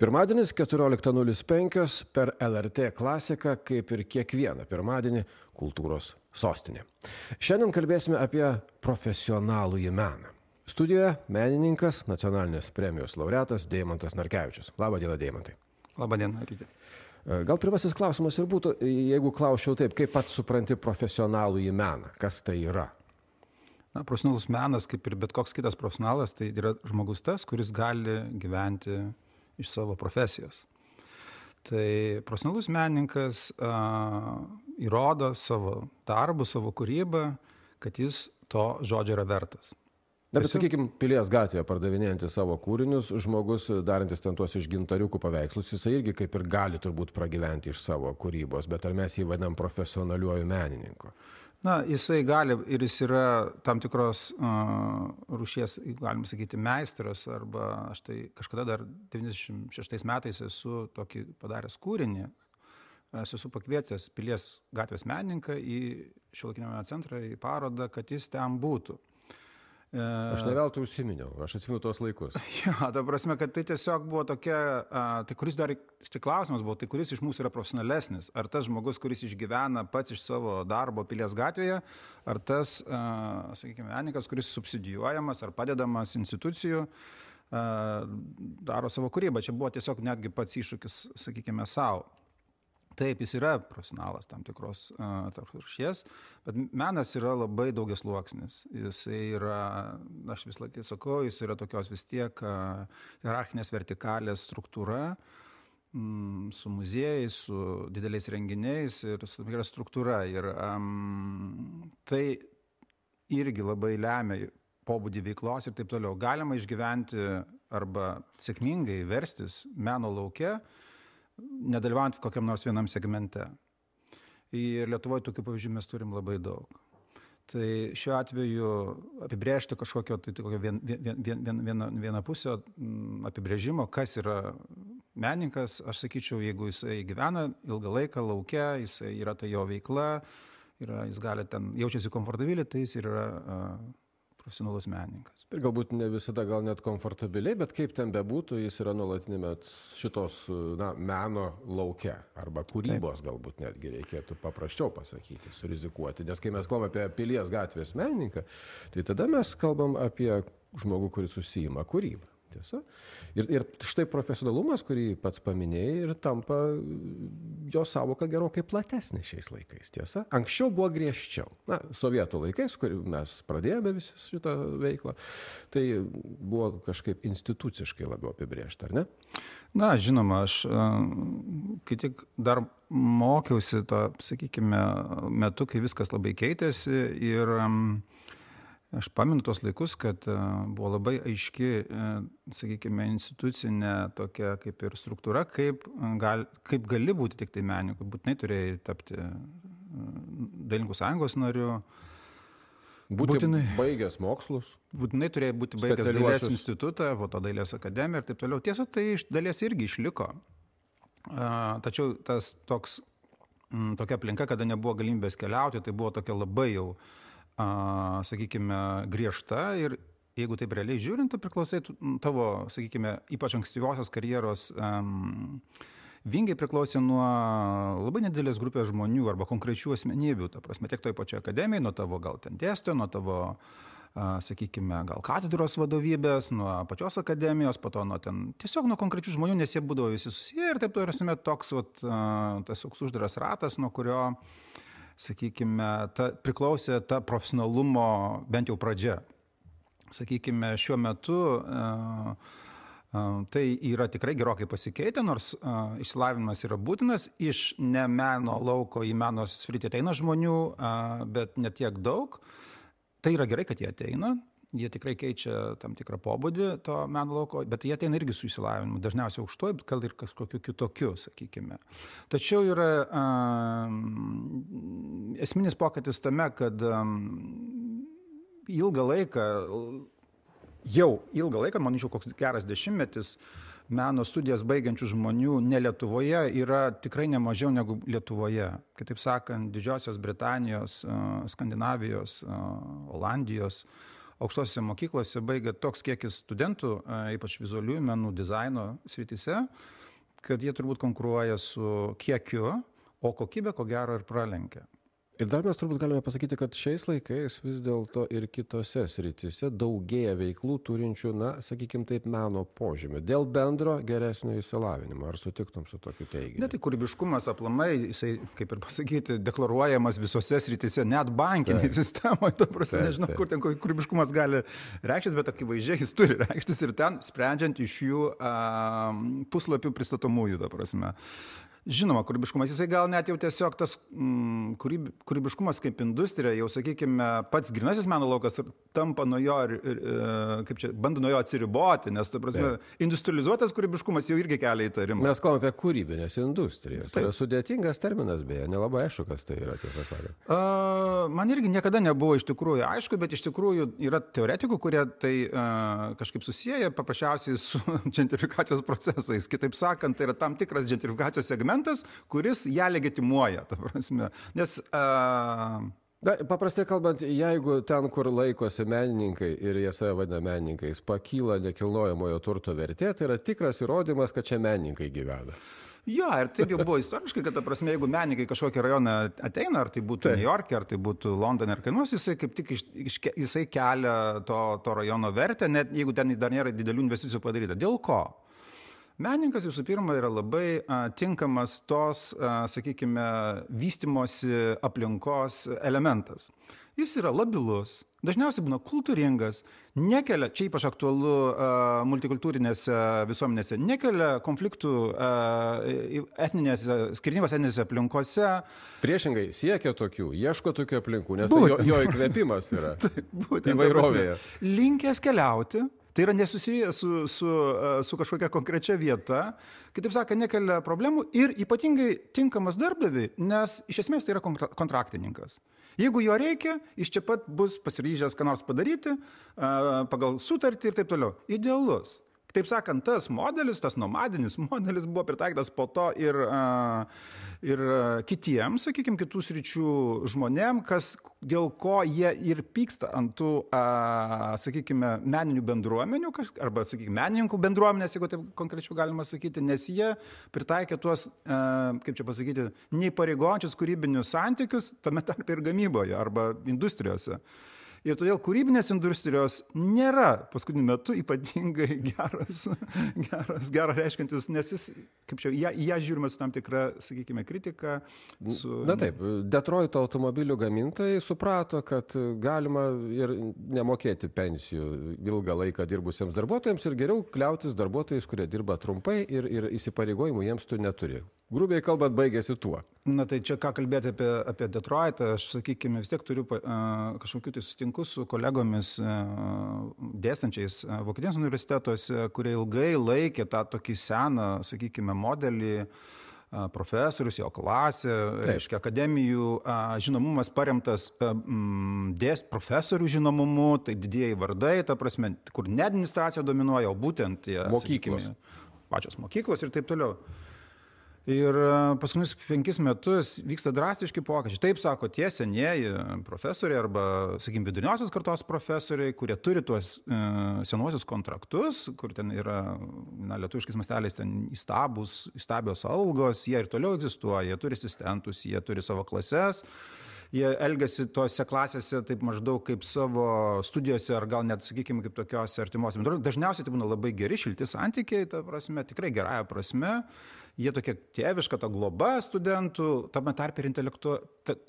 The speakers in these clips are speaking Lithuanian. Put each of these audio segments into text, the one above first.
Pirmadienis 14.05 per LRT klasiką, kaip ir kiekvieną pirmadienį, kultūros sostinė. Šiandien kalbėsime apie profesionalų į meną. Studijoje menininkas, nacionalinės premijos laureatas Deimantas Narkevičius. Labą dieną, Deimantai. Labą dieną, Rydė. Gal pirmasis klausimas ir būtų, jeigu klausčiau taip, kaip pats supranti profesionalų į meną, kas tai yra? Na, profesionalus menas, kaip ir bet koks kitas profesionalas, tai yra žmogus tas, kuris gali gyventi iš savo profesijos. Tai profesionalus menininkas a, įrodo savo darbų, savo kūrybą, kad jis to žodžio yra vertas. Na, bet sakykime, pilies gatvėje pardavinėjantis savo kūrinius, žmogus darantis ten tuos iš gintariukų paveikslus, jisai irgi kaip ir gali turbūt pragyventi iš savo kūrybos, bet ar mes jį vadinam profesionaliuoju menininku? Na, jisai gali ir jis yra tam tikros rušies, galim sakyti, meistras, arba aš tai kažkada dar 96 metais esu tokį padaręs kūrinį, aš esu pakvietęs pilies gatvės menininką į šiuolaikinio meno centrą, į parodą, kad jis ten būtų. Aš ne veltui užsiminiau, aš atsimenu tos laikus. Jo, ta prasme, kad tai tiesiog buvo tokia, tai kuris dar, tai klausimas buvo, tai kuris iš mūsų yra profesionalesnis. Ar tas žmogus, kuris išgyvena pats iš savo darbo pilies gatvėje, ar tas, sakykime, menininkas, kuris subsidijuojamas ar padedamas institucijų, daro savo kūrybą. Čia buvo tiesiog netgi pats iššūkis, sakykime, savo. Taip, jis yra profesionalas tam tikros uh, rūšies, bet menas yra labai daugias sluoksnis. Jis yra, aš vis laikai sakau, jis yra tokios vis tiek hierarchinės vertikalės struktūra, mm, su muziejais, su dideliais renginiais ir su yra struktūra. Ir um, tai irgi labai lemia pobūdį veiklos ir taip toliau. Galima išgyventi arba sėkmingai verstis meno laukia, uh, nedalyvaujant kokiam nors vienam segmente. Ir Lietuvoje tokių pavyzdžių mes turim labai daug. Tai šiuo atveju apibrėžti kažkokio, tai, tai vien, vien, vien, vien, viena, viena pusė mm, apibrėžimo, kas yra menininkas, aš sakyčiau, jeigu jisai gyvena ilgą laiką laukia, jisai yra tai jo veikla, yra, jis gali ten, jaučiasi komfortabiliai, tai jis yra uh, profesionalus menininkas. Ir galbūt ne visada gal net komfortabiliai, bet kaip ten bebūtų, jis yra nuolatinėme šitos na, meno laukia arba kūrybos Taip. galbūt netgi reikėtų paprasčiau pasakyti, surizikuoti. Nes kai mes kalbame apie pilies gatvės menininką, tai tada mes kalbam apie žmogų, kuris užsijima kūrybą. Tiesa. Ir, ir štai profesionalumas, kurį pats paminėjai, ir tampa jo savoka gerokai platesnė šiais laikais. Tiesa. Anksčiau buvo griežčiau. Na, sovietų laikais, kur mes pradėjome visą šitą veiklą, tai buvo kažkaip instituciškai labiau apibriešta, ar ne? Na, žinoma, aš kai tik dar mokiausi to, sakykime, metu, kai viskas labai keitėsi ir um, Aš pamenu tos laikus, kad e, buvo labai aiški, e, sakykime, institucinė tokia kaip ir struktūra, kaip, gal, kaip gali būti tik tai menininku. Būtinai turėjai tapti e, Dailininkų sąjungos nariu. Būti būtinai baigęs mokslus. Būtinai turėjai būti baigęs dailės institutą, po to dailės akademiją ir taip toliau. Tiesa, tai iš dalies irgi išliko. Tačiau tas toks, tokia aplinka, kada nebuvo galimybės keliauti, tai buvo tokia labai jau uh, a, sakykime, griežta ir jeigu taip realiai žiūrint, tai priklausai tavo, sakykime, ypač ankstyviosios karjeros um, vingiai priklausė nuo labai nedidelės grupės žmonių arba konkrečių asmenybių, ta prasme, tiek toj pačioj akademijai, nuo tavo gal ten dėstytojo, nuo tavo, sakykime, gal katedros vadovybės, nuo pačios akademijos, po to nuo ten, tiesiog nuo konkrečių žmonių, nes jie būdavo visi susiję ir taip, prasme, toks, vat, tas uždaras ratas, nuo kurio sakykime, ta, priklausė ta profesionalumo bent jau pradžia. Sakykime, šiuo metu uh, uh, tai yra tikrai gerokai pasikeitę, nors uh, išsilavinimas yra būtinas, iš ne meno lauko į meno sritį ateina žmonių, bet net tiek daug. Tai yra gerai, kad jie ateina, jie tikrai keičia tam tikrą pobūdį to meno lauko, bet jie ateina irgi su įsilavinimu, dažniausiai aukštuoju, gal ir kažkokiu kitokiu, sakykime. Tačiau yra um, esminis pokytis tame, kad um, ilgą laiką, jau ilgą laiką, manyčiau, koks geras dešimtmetis, meno studijas baigiančių žmonių ne Lietuvoje yra tikrai nemažiau negu Lietuvoje. Kitaip sakant, Didžiosios Britanijos, Skandinavijos, Olandijos, aukštosiuose mokyklose baigia toks kiekis studentų, ypač vizualiųjų menų dizaino srityse, kad jie turbūt konkuruoja su kiekiu, o kokybė ko gero ir pralenkia. Ir dar mes turbūt galime pasakyti, kad šiais laikais vis dėlto ir kitose srityse daugėja veiklų turinčių, na, sakykime taip, meno požymį. Dėl bendro geresnio įsilavinimo. Ar sutiktum su tokiu teiginiu? Ne, tai kūrybiškumas aplamai, jisai, kaip ir pasakyti, deklaruojamas visose srityse, net bankiniai sistemoje. Tu prasme, nežinau, taip. kur ten kūrybiškumas gali reikštis, bet akivaizdžiai jis turi reikštis ir ten, sprendžiant iš jų um, puslapių pristatomųjų, ta prasme. Žinoma, kūrybiškumas, jisai gal net jau tiesiog tas mm, kūryb, kūrybiškumas kaip industrija, jau sakykime, pats grinasis meno laukas tampa nuo jo, ir, ir, e, kaip čia, bando nuo jo atsiriboti, nes, ta prasme, Taip. industrializuotas kūrybiškumas jau irgi kelia įtarimą. Mes kalbame apie kūrybinės industrijas. Tai sudėtingas terminas, beje, nelabai aišku, kas tai yra, tiesą sakant. Uh, man irgi niekada nebuvo iš tikrųjų aišku, bet iš tikrųjų yra teoretikų, kurie tai uh, kažkaip susiję paprasčiausiai su gentrifikacijos procesais. Kitaip sakant, tai yra tam tikras gentrifikacijos segmentas argumentas, kuris ją legitimuoja, ta prasme. Nes uh, Na, paprastai kalbant, jeigu ten, kur laikosi menininkai ir jie save vadina menininkais, pakyla nekilnojamojo turto vertė, tai yra tikras įrodymas, kad čia menininkai gyvena. Jo, ir taip jau buvo istoriškai, kad, ta prasme, jeigu menininkai kažkokį rajoną ateina, ar tai būtų New York'e, ar tai būtų Londone, ar kainuos, jisai kaip tik iš, iš, jisai kelia to, to rajono vertę, net jeigu ten dar nėra didelių investicijų padaryta. Dėl ko? Menininkas visų pirma yra labai tinkamas tos, sakykime, vystimosi aplinkos elementas. Jis yra labilus, dažniausiai būna kultūringas, nekelia, čia ypač aktualu multikultūrinėse visuomenėse, nekelia konfliktų etninėse, skirtingose etninėse aplinkose. Priešingai, siekia tokių, ieško tokių aplinkų, nes tai jo, jo įkvėpimas yra. įvairovėje. Linkęs keliauti, Tai yra nesusiję su, su, e, su kažkokia konkrečia vieta, kitaip sakant, nekelia problemų ir ypatingai tinkamas darbdaviui, nes iš esmės tai yra kontraktininkas. Jeigu jo reikia, jis čia pat bus pasiryžęs ką nors padaryti e, pagal sutartį ir taip toliau. Idealus. Kitaip sakant, tas modelis, tas nomadinis modelis buvo pritaikytas po to ir, ir kitiems, sakykime, kitų sričių žmonėm, kas, dėl ko jie ir pyksta ant tų, sakykime, meninių bendruomenių, arba, sakykime, menininkų bendruomenės, jeigu taip konkrečiau galima sakyti, nes jie pritaikė tuos, kaip čia pasakyti, neįpareigojančius kūrybinius santykius, tame tarp ir gamyboje arba industrijose. Ir todėl kūrybinės industrijos nėra paskutiniu metu ypatingai geras, geras, gerą reiškintis, nes jis, kaip čia, ją, ją žiūrime su tam tikra, sakykime, kritika. Su... Na taip, Detroito automobilių gamintojai suprato, kad galima ir nemokėti pensijų ilgą laiką dirbusiems darbuotojams ir geriau kliautis darbuotojais, kurie dirba trumpai ir, ir įsipareigojimų jiems tu neturi. Grubiai kalbant, baigėsi tuo. Na tai čia ką kalbėti apie, apie Detroitą, aš sakykime, vis tiek turiu uh, kažkokiu tai sutinku su kolegomis uh, dėstančiais uh, Vokietijos universitetuose, kurie ilgai laikė tą tokį seną, sakykime, modelį profesorius, jo klasė, reiškia akademijų žinomumas paremtas dėst profesorių žinomumu, tai didieji vardai, ta prasme, kur ne administracija dominuoja, o būtent tie, mokyklos. Sakykime, pačios mokyklos ir taip toliau. Ir e, paskutinius penkis metus vyksta drastiški pokyčiai. Taip sako tie senieji profesoriai arba, sakykime, viduriniosios kartos profesoriai, kurie turi tuos e, senuosius kontraktus, kur ten yra, na, lietuviškais masteliais ten įstabus, įstabios algos, jie ir toliau egzistuoja, jie turi asistentus, jie turi savo klases jie elgesi tose klasėse taip maždaug kaip savo studijose ar gal net, sakykime, kaip tokiose artimose bendruomenėse. Dažniausiai tai būna labai geri, šilti santykiai, ta prasme, tikrai gerąją prasme jie tokia tėviška ta globa studentų, tame tarp ir, intelektu,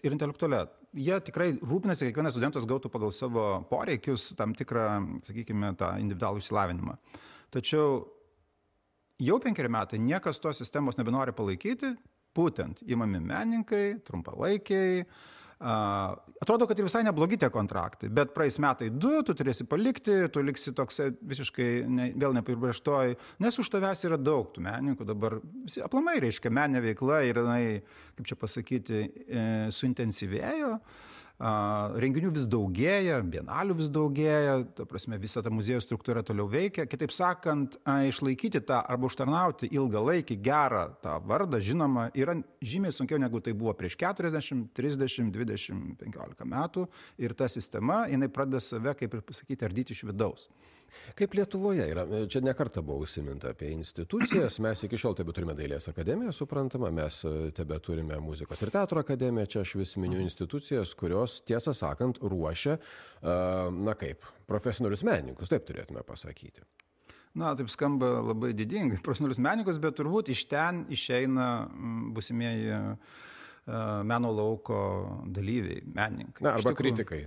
ir intelektualia. Jie tikrai rūpinasi, kiekvienas studentas gautų pagal savo poreikius tam tikrą, sakykime, tą individualų išsilavinimą. Tačiau jau penkeri metai niekas tos sistemos nebenori palaikyti, būtent įmami menininkai, trumpalaikiai, Atrodo, kad ir visai neblogi tie kontraktai, bet praeis metai du, tu turėsi palikti, tu liksi toks visiškai ne, vėl neapibrieštoj, nes už tavęs yra daug tų menininkų dabar, aplamai reiškia, meninė veikla ir kaip čia pasakyti, e, suintensyvėjo. Renginių vis daugėja, bienalių vis daugėja, ta prasme, visa ta muziejų struktūra toliau veikia. Kitaip sakant, išlaikyti tą arba užtarnauti ilgą laikį gerą tą vardą, žinoma, yra žymiai sunkiau negu tai buvo prieš 40, 30, 20, 15 metų. Ir ta sistema, jinai pradeda save, kaip ir pasakyti, ardyti iš vidaus. Kaip Lietuvoje yra, čia nekarta buvo užsiminta apie institucijas, mes iki šiol tebe turime Dailės akademiją, suprantama, mes tebe turime Muzikos ir Teatro akademiją, čia aš vis miniu institucijas, kurios, tiesą sakant, ruošia, na kaip, profesionalius menininkus, taip turėtume pasakyti. Na, taip skamba labai didingai, profesionalius menininkus, bet turbūt iš ten išeina busimieji meno lauko dalyviai, menininkai. Na, arba tikrųjų, kritikai.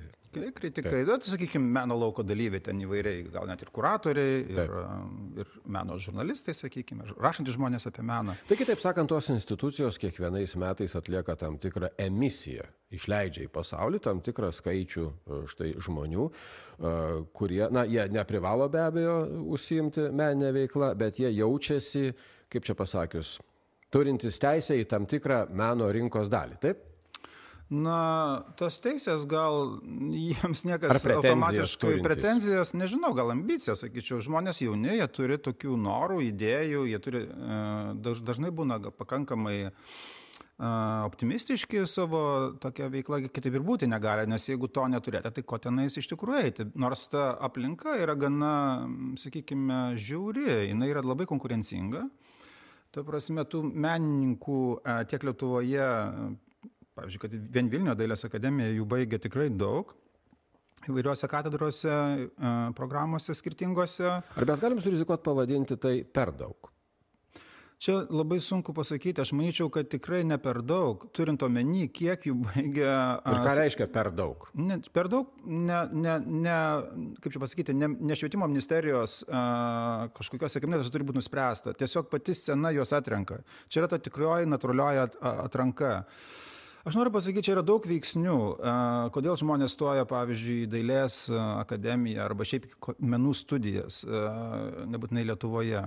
Kritikai, bet, sakykime, meno lauko dalyviai ten įvairiai, gal net ir kuratoriai, ir, Taip. ir meno žurnalistai, sakykime, rašantys žmonės apie meną. Tai kitaip sakant, tos institucijos kiekvienais metais atlieka tam tikrą emisiją, išleidžia į pasaulį tam tikrą skaičių e, štai žmonių, e, kurie, na, jie neprivalo be abejo užsiimti meninę veiklą, bet jie jaučiasi, kaip čia pasakius, turintis teisę į tam tikrą meno rinkos dalį. Taip? Na, tos teisės gal jiems niekas automatiškai turintys. pretenzijas, nežinau, gal ambicijas, sakyčiau, žmonės jauni, jie turi tokių norų, idėjų, jie turi, e, daž, dažnai būna pakankamai e, optimistiški savo tokia veikla, kitaip ir būti negali, nes jeigu to neturėte, tai ko tenais iš tikrųjų eiti. Nors ta aplinka yra gana, sakykime, žiauri, jinai yra labai konkurencinga. Ta prasme, tų menininkų e, tiek Lietuvoje pavyzdžiui, kad vien Vilnių dailės akademija jų baigia tikrai daug įvairiuose katedrose, e, programuose skirtingose. Ar mes galim surizikuoti pavadinti tai per daug? Čia labai sunku pasakyti, aš manyčiau, kad tikrai ne per daug, turint omeny, kiek jų baigia. Ir ką reiškia per daug? Ne, per daug, ne, ne, ne, kaip čia pasakyti, ne, ne švietimo ministerijos a, kažkokios kabinetose turi būti nuspręsta, tiesiog pati scena juos atrenka. Čia yra ta tikroji natūralioji at, atranka. Aš noriu pasakyti, čia yra daug veiksnių, kodėl žmonės stoja, pavyzdžiui, į dailės akademiją arba šiaip menų studijas, nebūtinai Lietuvoje.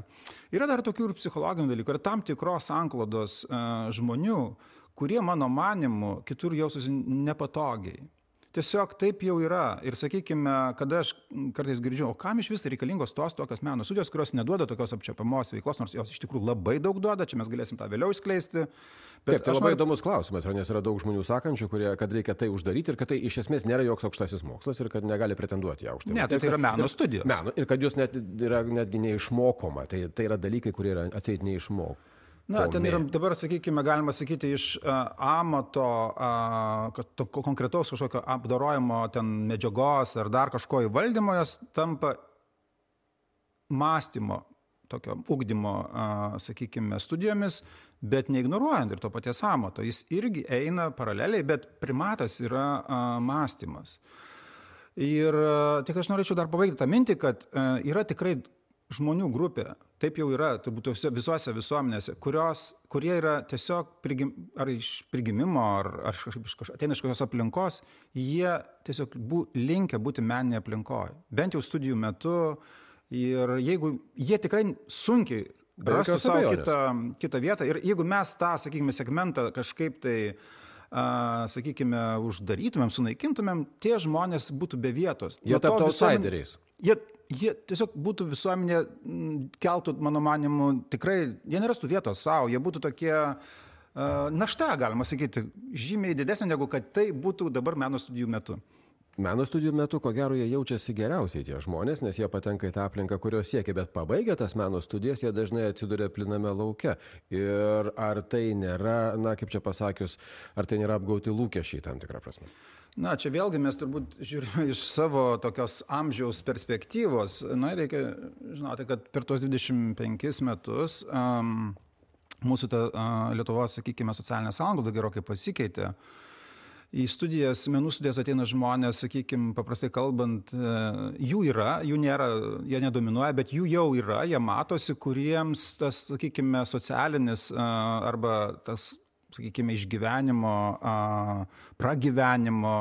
Yra dar tokių ir psichologinių dalykų, yra tam tikros anklodos žmonių, kurie, mano manimu, kitur jausiasi nepatogiai tiesiog taip jau yra. Ir sakykime, kada aš kartais girdžiu, o kam iš vis reikalingos tos tokios meno studijos, kurios neduoda tokios apčiapiamos veiklos, nors jos iš tikrųjų labai daug duoda, čia mes galėsim tą vėliau išskleisti. Bet Taip, tai labai noriu... įdomus klausimas, nes yra daug žmonių sakančių, kurie, kad reikia tai uždaryti ir kad tai iš esmės nėra joks aukštasis mokslas ir kad negali pretenduoti į aukštąjį. Ne, tai, tai yra meno studijos. Meno, ir kad jūs net, yra netgi neišmokoma, tai, tai yra dalykai, kurie yra atseit neišmokoma. Na, ten yra dabar, sakykime, galima sakyti, iš uh, amato, uh, to, konkretaus kažkokio apdorojimo ten medžiagos ar dar kažko įvaldymo, jas tampa mąstymo, tokio ugdymo, uh, sakykime, studijomis, bet neignoruojant ir to paties amato. Jis irgi eina paraleliai, bet primatas yra uh, mąstymas. Ir tik aš norėčiau dar pabaigti tą mintį, kad yra tikrai žmonių grupė, taip jau yra, turbūt visuose visuomenėse, kurios, kurie yra tiesiog prigim, ar iš prigimimo, ar, ar iš kaž, ateina iš kokios aplinkos, jie tiesiog bu, linkia būti meninėje aplinkoje, bent jau studijų metu. Ir jeigu jie tikrai sunkiai rastų savo kitą, kitą vietą ir jeigu mes tą, sakykime, segmentą kažkaip tai a, sakykime, uždarytumėm, sunaikintumėm, tie žmonės būtų be vietos. Jie taptų outsideriais. Jie jie tiesiog būtų visuomenė keltų, mano manimu, tikrai, jie nerastų vietos savo, jie būtų tokie našta, galima sakyti, žymiai didesnė negu kad tai būtų dabar meno studijų metu. Meno studijų metu, ko gero, jie jaučiasi geriausiai tie žmonės, nes jie patenka į tą aplinką, kurios siekia, bet pabaigę tas meno studijas, jie dažnai atsiduria pliname lauke. Ir ar tai nėra, na, kaip čia pasakius, ar tai nėra apgauti lūkesčiai tam tikrą prasme? Na, čia vėlgi mes turbūt žiūrime iš savo tokios amžiaus perspektyvos. Na, reikia žinoti, kad per tuos 25 metus um, mūsų ta, uh, Lietuvos, sakykime, socialinė sąnglauda gerokai pasikeitė. Į studijas, menų studijas ateina žmonės, sakykime, paprastai kalbant, jų yra, jų nėra, jie nedominuoja, bet jų jau yra, jie matosi, kuriems tas, sakykime, socialinis arba tas sakykime, išgyvenimo, pragyvenimo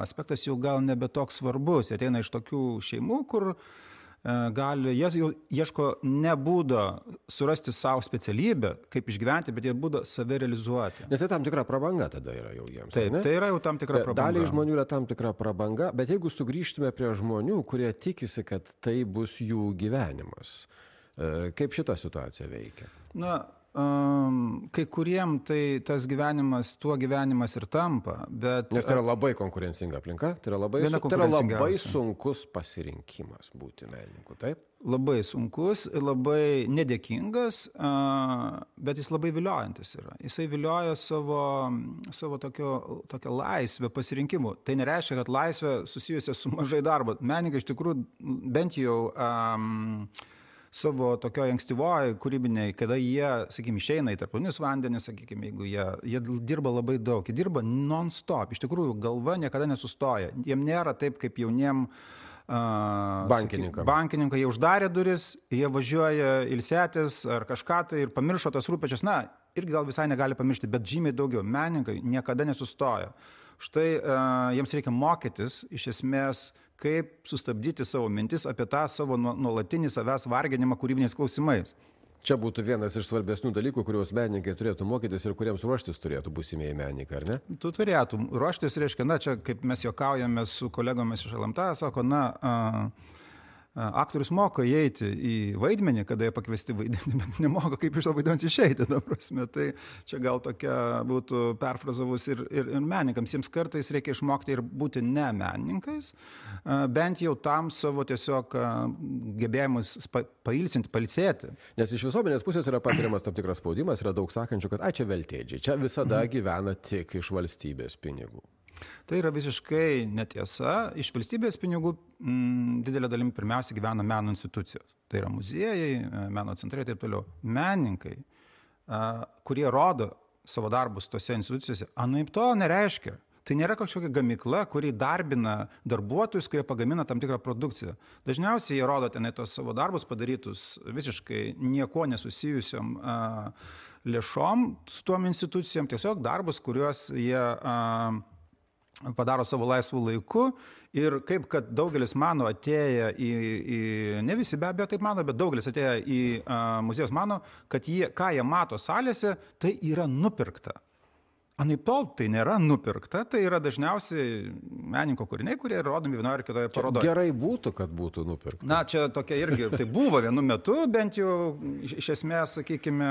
aspektas jau gal nebe toks svarbus. Jie ateina iš tokių šeimų, kur gali, jie jau ieško ne būdo surasti savo specialybę, kaip išgyventi, bet jie būdo save realizuoti. Nes tai tam tikra prabanga tada yra jau jiems. Taip, tai yra jau tam tikra prabanga. Daliai žmonių yra tam tikra prabanga, bet jeigu sugrįžtume prie žmonių, kurie tikisi, kad tai bus jų gyvenimas, kaip šita situacija veikia? Na, Um, kai kuriem tai tas gyvenimas, tuo gyvenimas ir tampa, bet... Nes tai yra labai konkurencinga aplinka, tai yra labai, su, tai yra labai sunkus pasirinkimas būti menininku, taip? Labai sunkus, labai nedėkingas, uh, bet jis labai viliojantis yra. Jisai vilioja savo, savo tokio, tokią laisvę pasirinkimų. Tai nereiškia, kad laisvė susijusia su mažai darbo. Menininkai iš tikrųjų bent jau... Um, savo tokioj ankstyvoj kūrybinėj, kada jie, sakykime, išeina į tarptautinius vandenis, sakykime, jeigu jie, jie dirba labai daug, jie dirba non-stop, iš tikrųjų galva niekada nesustoja, jiem nėra taip kaip jauniem bankininkam. Bankininkai jie uždarė duris, jie važiuoja ilsėtis ar kažką tai ir pamiršo tos rūpečius. Na, irgi gal visai negali pamiršti, bet žymiai daugiau. Meninkai niekada nesustoja. Štai uh, jiems reikia mokytis iš esmės kaip sustabdyti savo mintis apie tą savo nuolatinį savęs varginimą kūrybiniais klausimais. Čia būtų vienas iš svarbesnių dalykų, kuriuos menininkai turėtų mokytis ir kuriems ruoštis turėtų būsimieji menininkai, ar ne? Tu turėtum ruoštis, reiškia, na, čia kaip mes juokaujame su kolegomis iš LMT, sako, na, uh, aktorius moka įeiti į vaidmenį, kada jie pakviesti vaidinti, bet nemoka kaip iš to vaidmens išeiti. Prasme, tai čia gal tokia būtų perfrazavus ir, ir, ir menininkams. Jiems kartais reikia išmokti ir būti ne menininkais, bent jau tam savo tiesiog gebėjimus pailsinti, palsėti. Nes iš visuomenės pusės yra patiriamas tam tikras spaudimas, yra daug sakančių, kad ai čia veltėdžiai, čia visada mhm. gyvena tik iš valstybės pinigų. Tai yra visiškai netiesa. Iš valstybės pinigų m, mm, didelė dalimi pirmiausia gyvena meno institucijos. Tai yra muziejai, e, meno centrai ir taip toliau. Meninkai, a, kurie rodo savo darbus tose institucijose, anaip to nereiškia. Tai nėra kažkokia gamykla, kuri darbina darbuotojus, kurie pagamina tam tikrą produkciją. Dažniausiai jie rodo tenai tos savo darbus padarytus visiškai nieko nesusijusiam a, lėšom su tuom institucijom, tiesiog darbus, kuriuos jie a, padaro savo laisvų laiku ir kaip kad daugelis mano atėję į, į ne visi be abejo taip mano, bet daugelis atėję į uh, muziejus mano, kad jie, ką jie mato salėse, tai yra nupirkta. Anaip tol tai nėra nupirkta, tai yra dažniausiai meninko kūriniai, kurie rodomi vienoje ar kitoje parodoje. Gerai būtų, kad būtų nupirkta. Na, čia tokia irgi, tai buvo vienu metu, bent jau iš, esmės, sakykime,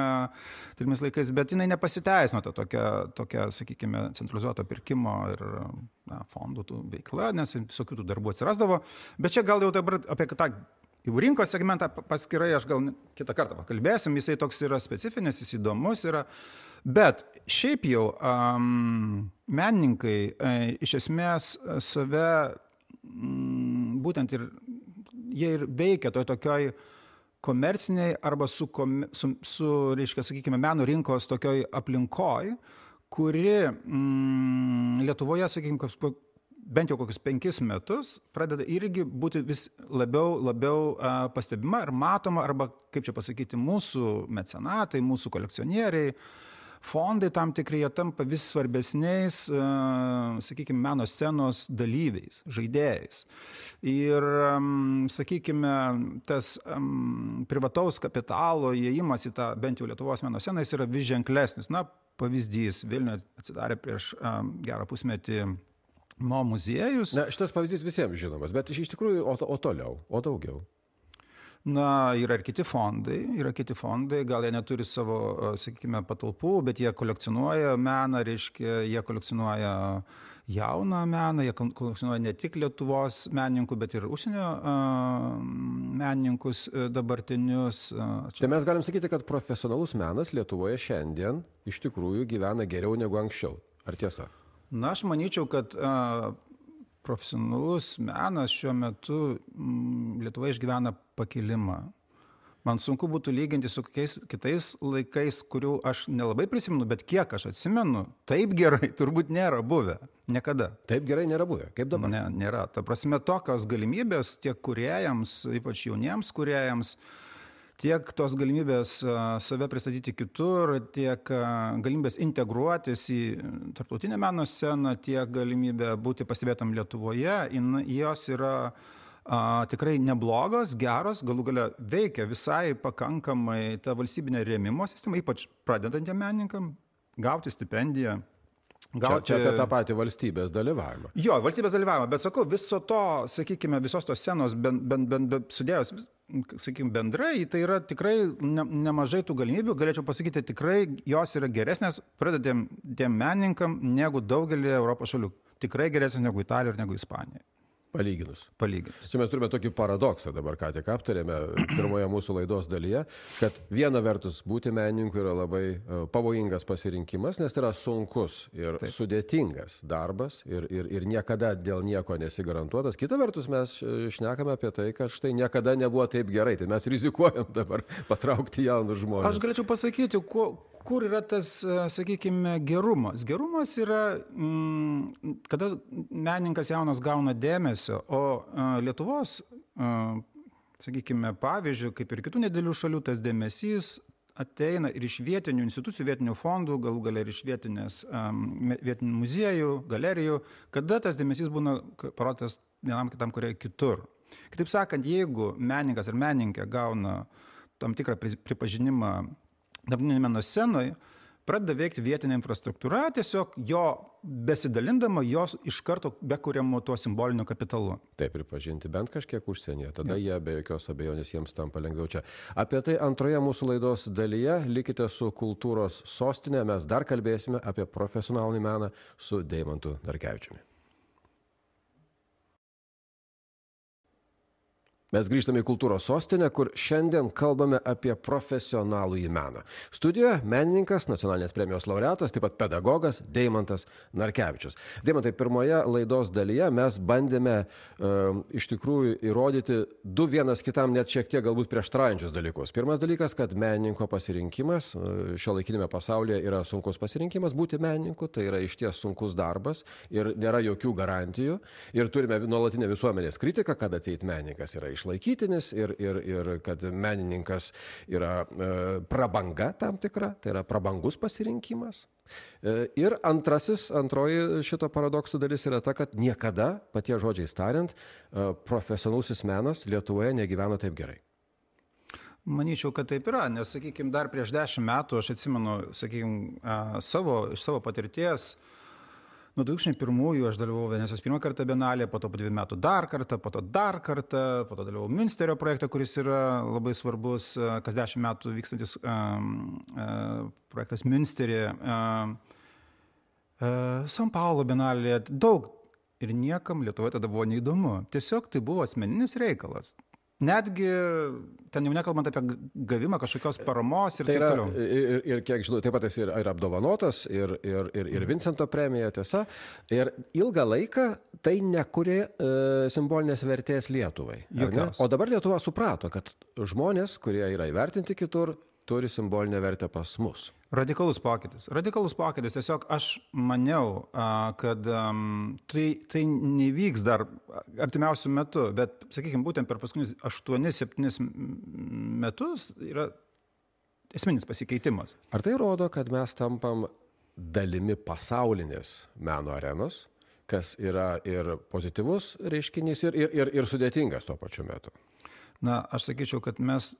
turimis laikais, bet jinai nepasiteisino ta tokia, tokia sakykime, centralizuota pirkimo ir na, fondų veikla, nes visokių tų darbų atsirasdavo. Bet čia gal jau dabar apie tą Į rinkos segmentą paskirai aš gal kitą kartą pakalbėsim, jisai toks yra specifinis, jis įdomus yra. Bet šiaip jau um, menininkai e, iš esmės save m, būtent ir jie ir veikia toj tokioj komerciniai arba su, kom, su, su reiškia, sakykime, meno rinkos tokioj aplinkoj, kuri mm, Lietuvoje, sakykime, bent jau kokius penkis metus pradeda irgi būti vis labiau, labiau uh, pastebima ir matoma, arba, kaip čia pasakyti, mūsų mecenatai, mūsų kolekcionieriai, uh, fondai tam tikrai jie tampa vis svarbesniais, e, sakykime, meno scenos dalyviais, žaidėjais. Ir, sakykime, tas privataus kapitalo įėjimas į tą bent jau Lietuvos meno sceną jis yra vis ženklesnis. Na, pavyzdys, Vilniuje atsidarė prieš gerą pusmetį Mo muziejus. Na, šitas pavyzdys visiems žinomas, bet iš tikrųjų, o, o toliau, o daugiau. Na, yra ir kiti fondai, yra kiti fondai, gal jie neturi savo, sakykime, patalpų, bet jie kolekcionuoja meną, reiškia, jie kolekcionuoja jauną meną, jie kolekcionuoja ne tik Lietuvos menininkų, bet ir užsienio uh, menininkus dabartinius. Uh, čia... Tai mes galim sakyti, kad profesionalus menas Lietuvoje šiandien iš tikrųjų gyvena geriau negu anksčiau. Ar tiesa? Na, aš manyčiau, kad uh, profesionalus menas šiuo metu mm, Lietuva išgyvena pakilimą. Man sunku būtų lyginti su kokiais kitais laikais, kurių aš nelabai prisimenu, bet kiek aš atsimenu, taip gerai turbūt nėra buvę. Niekada. Taip gerai nėra buvę. Kaip dabar? Ne, nėra. Ta prasme, tokios galimybės tiek kuriejams, ypač jauniems kuriejams, uh, tiek tos galimybės save pristatyti kitur, tiek galimybės integruotis į tarptautinę meno sceną, tiek galimybė būti pastebėtam Lietuvoje, jos yra a, tikrai neblogos, geros, galų gale veikia visai pakankamai ta valstybinė rėmimo sistema, ypač pradedantiem menininkam gauti stipendiją. Gauti... Čia, čia apie tą patį valstybės dalyvavimą. Jo, valstybės dalyvavimą, bet sakau, viso to, sakykime, visos tos scenos ben, ben, ben, ben, sudėjus, sakykime, bendrai, tai yra tikrai ne, nemažai tų galimybių, galėčiau pasakyti, tikrai jos yra geresnės pradedėm tiem menininkam negu daugelį Europos šalių. Tikrai geresnės negu Italija ir negu Ispanija. Palyginus. Palyginus. Čia mes turime tokį paradoksą dabar, ką tik aptarėme pirmoje mūsų laidos dalyje, kad viena vertus būti menininku yra labai e, pavojingas pasirinkimas, nes tai yra sunkus ir Taip. sudėtingas darbas ir, ir, ir niekada dėl nieko nesigarantuotas. Kita vertus mes šnekame apie tai, kad štai niekada nebuvo taip gerai, tai mes rizikuojam dabar patraukti jaunus žmonės. Aš galėčiau pasakyti, kuo, kur yra tas, e, sakykime, gerumas? Gerumas yra, mm, kada menininkas jaunas gauna dėmesio, o e, Lietuvos, e, sakykime, pavyzdžių, kaip ir kitų nedėlių šalių, tas dėmesys ateina ir iš vietinių institucijų, vietinių fondų, galų galia ir iš vietinės, vietinių muziejų, galerijų, kada tas dėmesys būna parodytas vienam kitam kuriai kitur. Kitaip sakant, jeigu menininkas ar menininkė gauna tam tikrą pripažinimą dabartinėje meno scenoje pradeda veikti vietinė infrastruktūra, tiesiog jo besidalindama jos iš karto bekuriamu tuo simboliniu kapitalu. Taip, pripažinti bent kažkiek užsienyje, tada ja. jie be jokios abejonės jiems tampa lengviau čia. Apie tai antroje mūsų laidos dalyje likite su kultūros sostinė, mes dar kalbėsime apie profesionalinį meną su Deimantu Darkevičiumi. Mes grįžtame į kultūros sostinę, kur šiandien kalbame apie profesionalų į meną. Studijoje menininkas, nacionalinės premijos laureatas, taip pat pedagogas Deimantas Narkevičius. Deimantai, pirmoje laidos dalyje mes bandėme uh, iš tikrųjų įrodyti du vienas kitam net šiek tiek galbūt prieštraujančius dalykus. Pirmas dalykas, kad menininko pasirinkimas uh, šio laikinėme pasaulyje yra sunkus pasirinkimas būti menininku, tai yra iš ties sunkus darbas ir nėra jokių garantijų. Ir turime nuolatinę visuomenės kritiką, kad atseit menininkas yra iš išlaikytinis ir, ir, ir kad menininkas yra e, prabanga tam tikra, tai yra prabangus pasirinkimas. E, ir antrasis, antroji šito paradoksų dalis yra ta, kad niekada, patie žodžiais tariant, e, profesionalusis menas Lietuvoje negyveno taip gerai. Manyčiau, kad taip yra, nes, sakykime, dar prieš dešimt metų aš atsimenu, sakykime, savo, iš savo patirties, uh, Nuo 2001 aš dalyvau Venecijos pirmą kartą Bienalėje, po to po dviejų metų dar kartą, po to dar kartą, po to dalyvau Münsterio projekte, kuris yra labai svarbus, e, kas dešimt metų vykstantis um, uh, projektas Münsterėje, uh, uh, San Paulo Bienalėje, daug ir niekam Lietuvoje tada buvo neįdomu. Tiesiog tai buvo asmeninis reikalas. Netgi ten jau nekalbant apie gavimą kažkokios paramos ir tai taip toliau. Ir, ir kiek žinau, taip pat esi ir, ir apdovanotas, ir, ir, ir, ir Vincento premija, tiesa. Ir ilgą laiką tai nekuri e, simbolinės vertės Lietuvai. O dabar Lietuva suprato, kad žmonės, kurie yra įvertinti kitur, turi simbolinę vertę pas mus. Radikalus pokytis. Radikalus pokytis. Tiesiog aš maniau, kad tai, tai nevyks dar artimiausių metų, bet, sakykime, būtent per paskutinius 8-7 metus yra esminis pasikeitimas. Ar tai rodo, kad mes tampam dalimi pasaulinės meno arenos, kas yra ir pozityvus reiškinys, ir, ir, ir, ir sudėtingas tuo pačiu metu? Na, aš sakyčiau, kad mes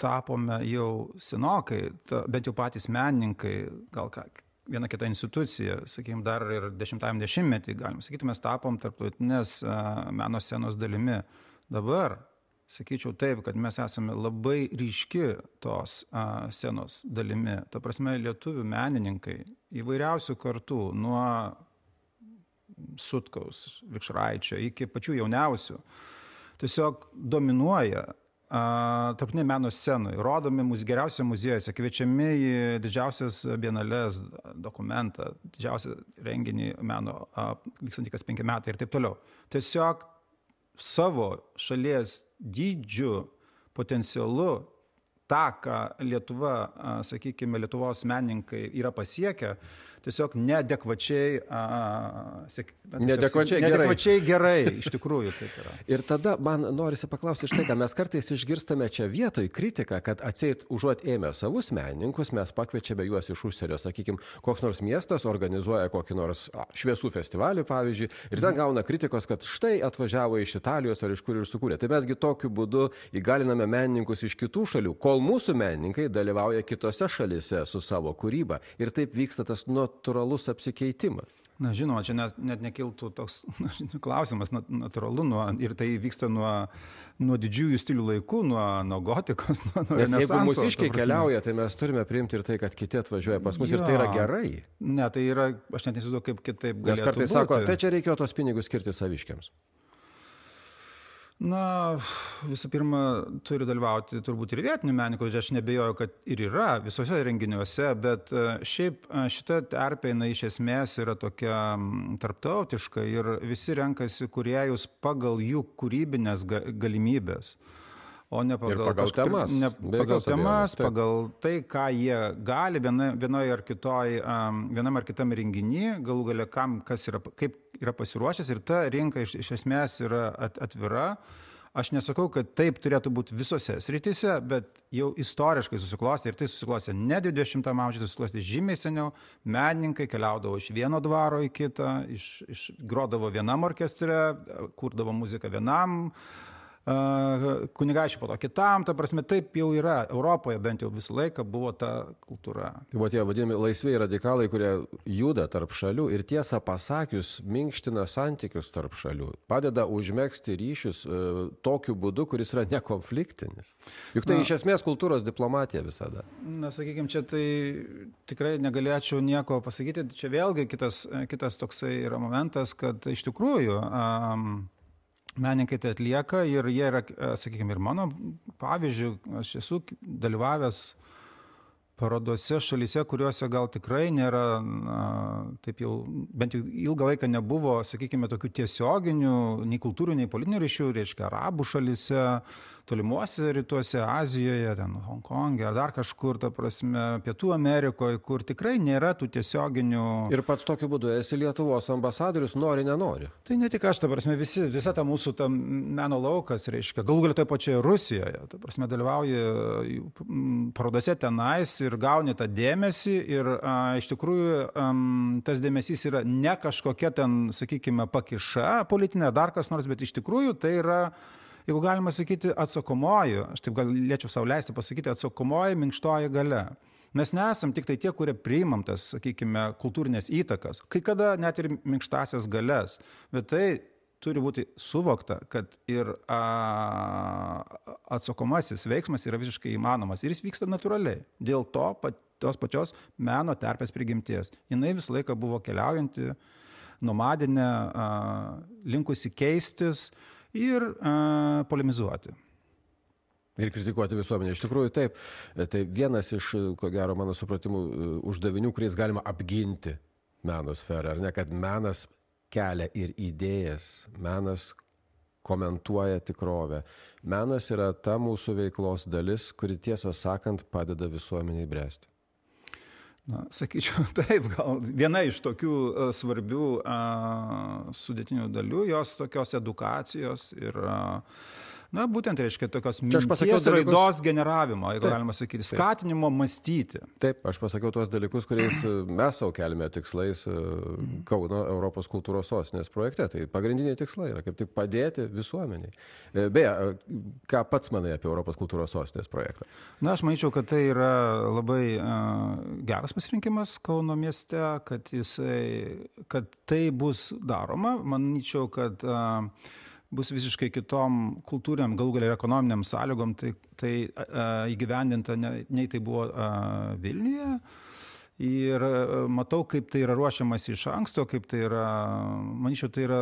tapome jau senokai, ta, bent jau patys menininkai, gal ką, viena kita institucija, sakykime, dar ir dešimtajam dešimtmetį, galima sakyti, mes tapom tarptautinės meno scenos dalimi. Dabar, sakyčiau taip, kad mes esame labai ryški tos scenos dalimi. Ta prasme, lietuvių menininkai įvairiausių kartų, nuo Sutkaus, Vikšraičio iki pačių jauniausių, tiesiog dominuoja tarptautinėje meno scenoje, rodomi mūsų geriausiose muziejuose, kviečiami į didžiausias bienalės dokumentą, didžiausią renginį meno, vykstantį kas penki metai ir taip toliau. Tiesiog savo šalies dydžiu, potencialu, tą, ką Lietuva, sakykime, Lietuvos menininkai yra pasiekę, tiesiog neadekvačiai, a, sek, na, neadekvačiai, neadekvačiai gerai. gerai, iš tikrųjų taip yra. Ir tada man norisi paklausti štai, ką mes kartais išgirstame čia vietoj kritiką, kad atseit užuot ėmę savus menininkus, mes pakviečiame juos iš užsienio, sakykime, koks nors miestas organizuoja kokį nors a, šviesų festivalį, pavyzdžiui, ir ten gauna kritikos, kad štai atvažiavo iš Italijos ar iš kur ir sukūrė. Tai mesgi tokiu būdu įgaliname menininkus iš kitų šalių, kol mūsų menininkai dalyvauja kitose šalise su savo kūryba. Ir taip vyksta tas natūralus apsikeitimas. Na, žinoma, čia net, net nekiltų toks klausimas, natūralu, nuo, ir tai vyksta nuo, nuo didžiųjų stilių laikų, nuo, nuo gotikos, nuo, nuo Nes jeigu mūsiškiai keliauja, tai mes turime priimti ir tai, kad kiti atvažiuoja pas mus jo, ir tai yra gerai. Ne, tai yra, aš net nesudu, kaip kitaip. Nes kartais būti. sako, tai čia reikėjo tos pinigus skirti saviškiams. Na, visų pirma, turi dalyvauti turbūt ir vietinių menininkų, aš nebejoju, kad ir yra visose renginiuose, bet e, šiaip e, šita terpė, jinai iš esmės yra tokia tarptautiška ir visi renkasi kuriejus pagal jų kūrybinės galimybės o ne pagal, pagal kažkur, temas. Ne, pagal temas, taip. pagal tai, ką jie gali viena, vienoje ar kitoj, um, vienam ar kitam renginį, galų gale kam, kas yra, kaip yra pasiruošęs ir ta rinka iš, iš esmės yra at, atvira. Aš nesakau, kad taip turėtų būti visose srityse, bet jau istoriškai susiklostė ir tai susiklostė ne 20-ame amžiuje, tai susiklostė žymiai seniau. Menininkai keliaudavo iš vieno dvaro į kitą, iš, iš, grodavo vienam orkestre, kurdavo muziką vienam uh, kunigaičių po to kitam, ta prasme, taip jau yra, Europoje bent jau visą laiką buvo ta kultūra. Tai buvo tie vadinami laisviai radikalai, kurie juda tarp šalių ir tiesą pasakius, minkština santykius tarp šalių, padeda užmėgsti ryšius e, tokiu būdu, kuris yra nekonfliktinis. Juk tai na, iš esmės kultūros diplomatija visada. Na, sakykime, čia tai tikrai negalėčiau nieko pasakyti, čia vėlgi kitas, kitas toksai yra momentas, kad iš tikrųjų um, menininkai tai atlieka ir jie yra, sakykime, ir mano pavyzdžių, aš esu dalyvavęs parodose šalyse, kuriuose gal tikrai nėra, na, taip jau, bent jau ilgą laiką nebuvo, sakykime, tokių tiesioginių nei kultūrinių, nei politinių ryšių, reiškia, arabų šalyse, tolimuose rytuose, Azijoje, ten Hongkongė ar dar kažkur, ta prasme, Pietų Amerikoje, kur tikrai nėra tų tiesioginių. Ir pats tokiu būdu esi Lietuvos ambasadorius, nori, nenori. Tai ne tik aš, ta prasme, visi, visa ta mūsų ta meno laukas, reiškia, galų galia toje pačioje Rusijoje, ta prasme, dalyvauji parodose tenais ir gauni tą dėmesį ir a, iš tikrųjų a, tas dėmesys yra ne kažkokia ten, sakykime, pakiša politinė, dar kas nors, bet iš tikrųjų tai yra jeigu galima sakyti, atsakomoji, aš taip galėčiau savo leisti pasakyti, atsakomoji minkštoji gale. Mes nesam tik tai tie, kurie priimam tas, sakykime, kultūrinės įtakas, kai kada net ir minkštasias galias, bet tai turi būti suvokta, kad ir a, atsakomasis veiksmas yra visiškai įmanomas ir jis vyksta natūraliai. Dėl to pat, tos pačios meno terpės prigimties. Jis visą laiką buvo keliaujanti, nomadinė, a, linkusi keistis, ir a, polemizuoti. Ir kritikuoti visuomenę. Iš tikrųjų, taip. Tai vienas iš, ko gero, mano supratimų, uždavinių, kuriais galima apginti meno sferą. Ar ne, kad menas kelia ir idėjas, menas komentuoja tikrovę. Menas yra ta mūsų veiklos dalis, kuri tiesą sakant padeda visuomeniai bręsti. Na, sakyčiau, taip, gal viena iš tokių e, svarbių a, sudėtinių dalių jos tokios edukacijos ir a, Na, būtent reiškia tokios minties raidos generavimo, jeigu Taip. galima sakyti, skatinimo Taip. mąstyti. Taip, aš pasakiau tuos dalykus, kuriais e, mes savo kelime tikslais e, Kauno Europos kultūros sostinės projekte. Tai pagrindiniai tikslai yra kaip tik padėti visuomeniai. E, beje, ką pats manai apie Europos kultūros sostinės projektą? Na, aš manyčiau, kad tai yra labai uh, geras pasirinkimas Kauno mieste, kad, jisai, kad tai bus daroma. Manyčiau, kad uh, bus visiškai kitom kultūriam, galų galia ir ekonominiam sąlygom, tai, tai įgyvendinta ne, nei tai buvo a, Vilniuje. Ir matau, kaip tai yra ruošiamas iš anksto, kaip tai yra, manyčiau, tai yra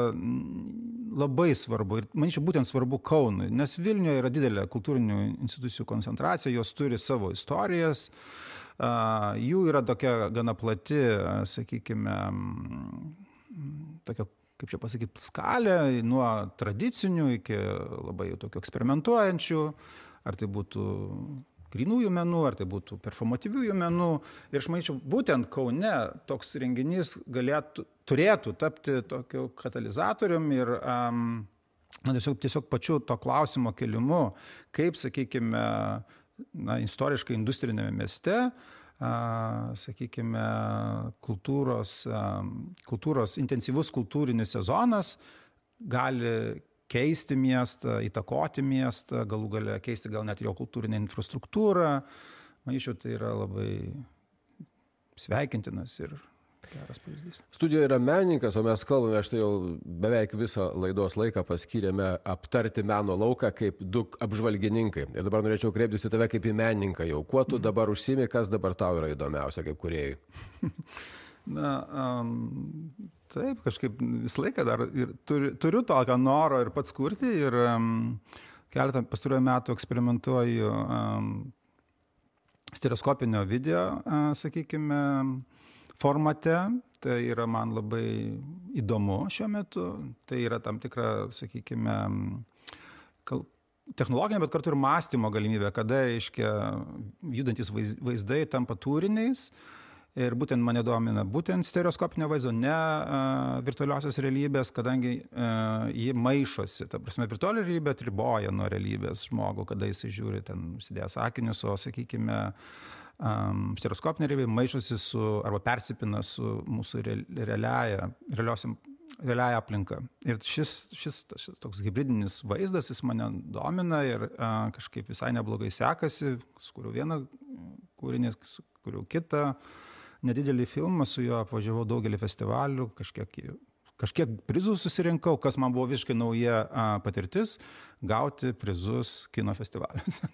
labai svarbu. Ir manyčiau, būtent svarbu Kaunui, nes Vilniuje yra didelė kultūrinių institucijų koncentracija, jos turi savo istorijas, jų yra tokia gana plati, sakykime, tokia kaip čia pasakyti, skalę nuo tradicinių iki labai tokių eksperimentuojančių, ar tai būtų grinųjų menų, ar tai būtų performatyviųjų menų. Ir aš manyčiau, būtent Kaune toks renginys galėtų, turėtų tapti tokiu katalizatorium ir um, na, tiesiog, tiesiog pačiu to klausimo kelimu, kaip, sakykime, na, istoriškai industrinėme mieste, a, sakykime, kultūros, kultūros, intensyvus kultūrinis sezonas gali keisti miestą, įtakoti miestą, galų gale keisti gal net jo kultūrinę infrastruktūrą. Manyčiau, tai yra labai sveikintinas ir geras pavyzdys. Studijoje yra menininkas, o mes kalbame, štai jau beveik visą laidos laiką paskyrėme aptarti meno lauką kaip du apžvalgininkai. Ir dabar norėčiau kreiptis į tave kaip į menininką jau. Kuo tu dabar užsimi, kas dabar tau yra įdomiausia kaip kuriejai? Na, um, taip, kažkaip visą laiką dar ir turiu, turiu tokio noro ir pats kurti ir um, keletą pastaruoju metu eksperimentuoju um, stereoskopinio video, uh, sakykime, formate. Tai yra man labai įdomu šiuo metu. Tai yra tam tikra, sakykime, kal, technologinė, bet kartu ir mąstymo galimybė, kada, reiškia, judantis vaizdai tampa turiniais. Uh, Ir būtent mane domina būtent stereoskopinio vaizdo, ne uh, virtualiosios realybės, kadangi uh, ji maišosi. Ta prasme, virtuali realybė atriboja nuo realybės žmogų, kada jis žiūri ten užsidėjęs akinius, o, sakykime, um, stereoskopinė realybė maišosi su arba persipina su mūsų realiaja, realiosiam realiaja aplinka. Ir šis, šis, šis toks hybridinis vaizdas, jis mane domina ir a, kažkaip visai neblogai sekasi, skuriu vieną kūrinį, skuriu kitą. Nedidelį filmą, su juo apvažiavau daugelį festivalių, kažkiek, kažkiek prizų susirinkau, kas man buvo visiškai nauja a, patirtis - gauti prizus kino festivaliuose.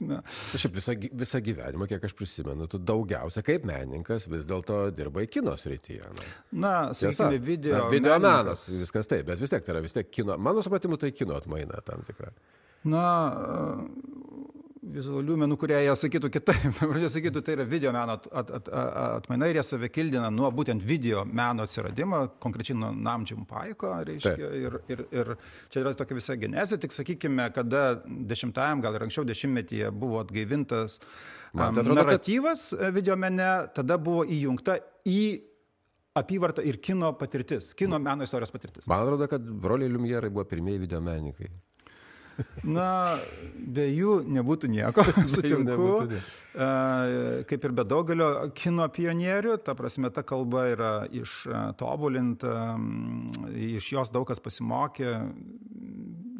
Šiaip visą, visą gyvenimą, kiek aš prisimenu, tu daugiausia kaip menininkas vis dėlto dirbai kino srityje. Na, na sakykime, video. Na, video menas, viskas taip, bet vis tiek tai yra vis tiek kino, mano supratimu, tai kino atmaina tam tikra. Na, vizualių menų, kurie jie sakytų kitaip. Jie sakytų, tai yra video meno at, at, at, atmaina ir jie save kildina nuo būtent video meno atsiradimo, konkrečiai nuo Namdžiam Paiko, reiškia. Ir, ir, ir čia yra tokia visa genezė, tik sakykime, kada dešimtajam, gal ir anksčiau dešimtmetyje buvo atgaivintas Man, um, atrodo, naratyvas kad... video mene, tada buvo įjungta į apyvartą ir kino patirtis, kino meno istorijos patirtis. Man atrodo, kad broliai Lumierai buvo pirmieji video menininkai. Na, be jų nebūtų nieko, sutinku. Kaip ir be daugelio kino pionierių, ta prasme, ta kalba yra ištobulinta, iš jos daug kas pasimokė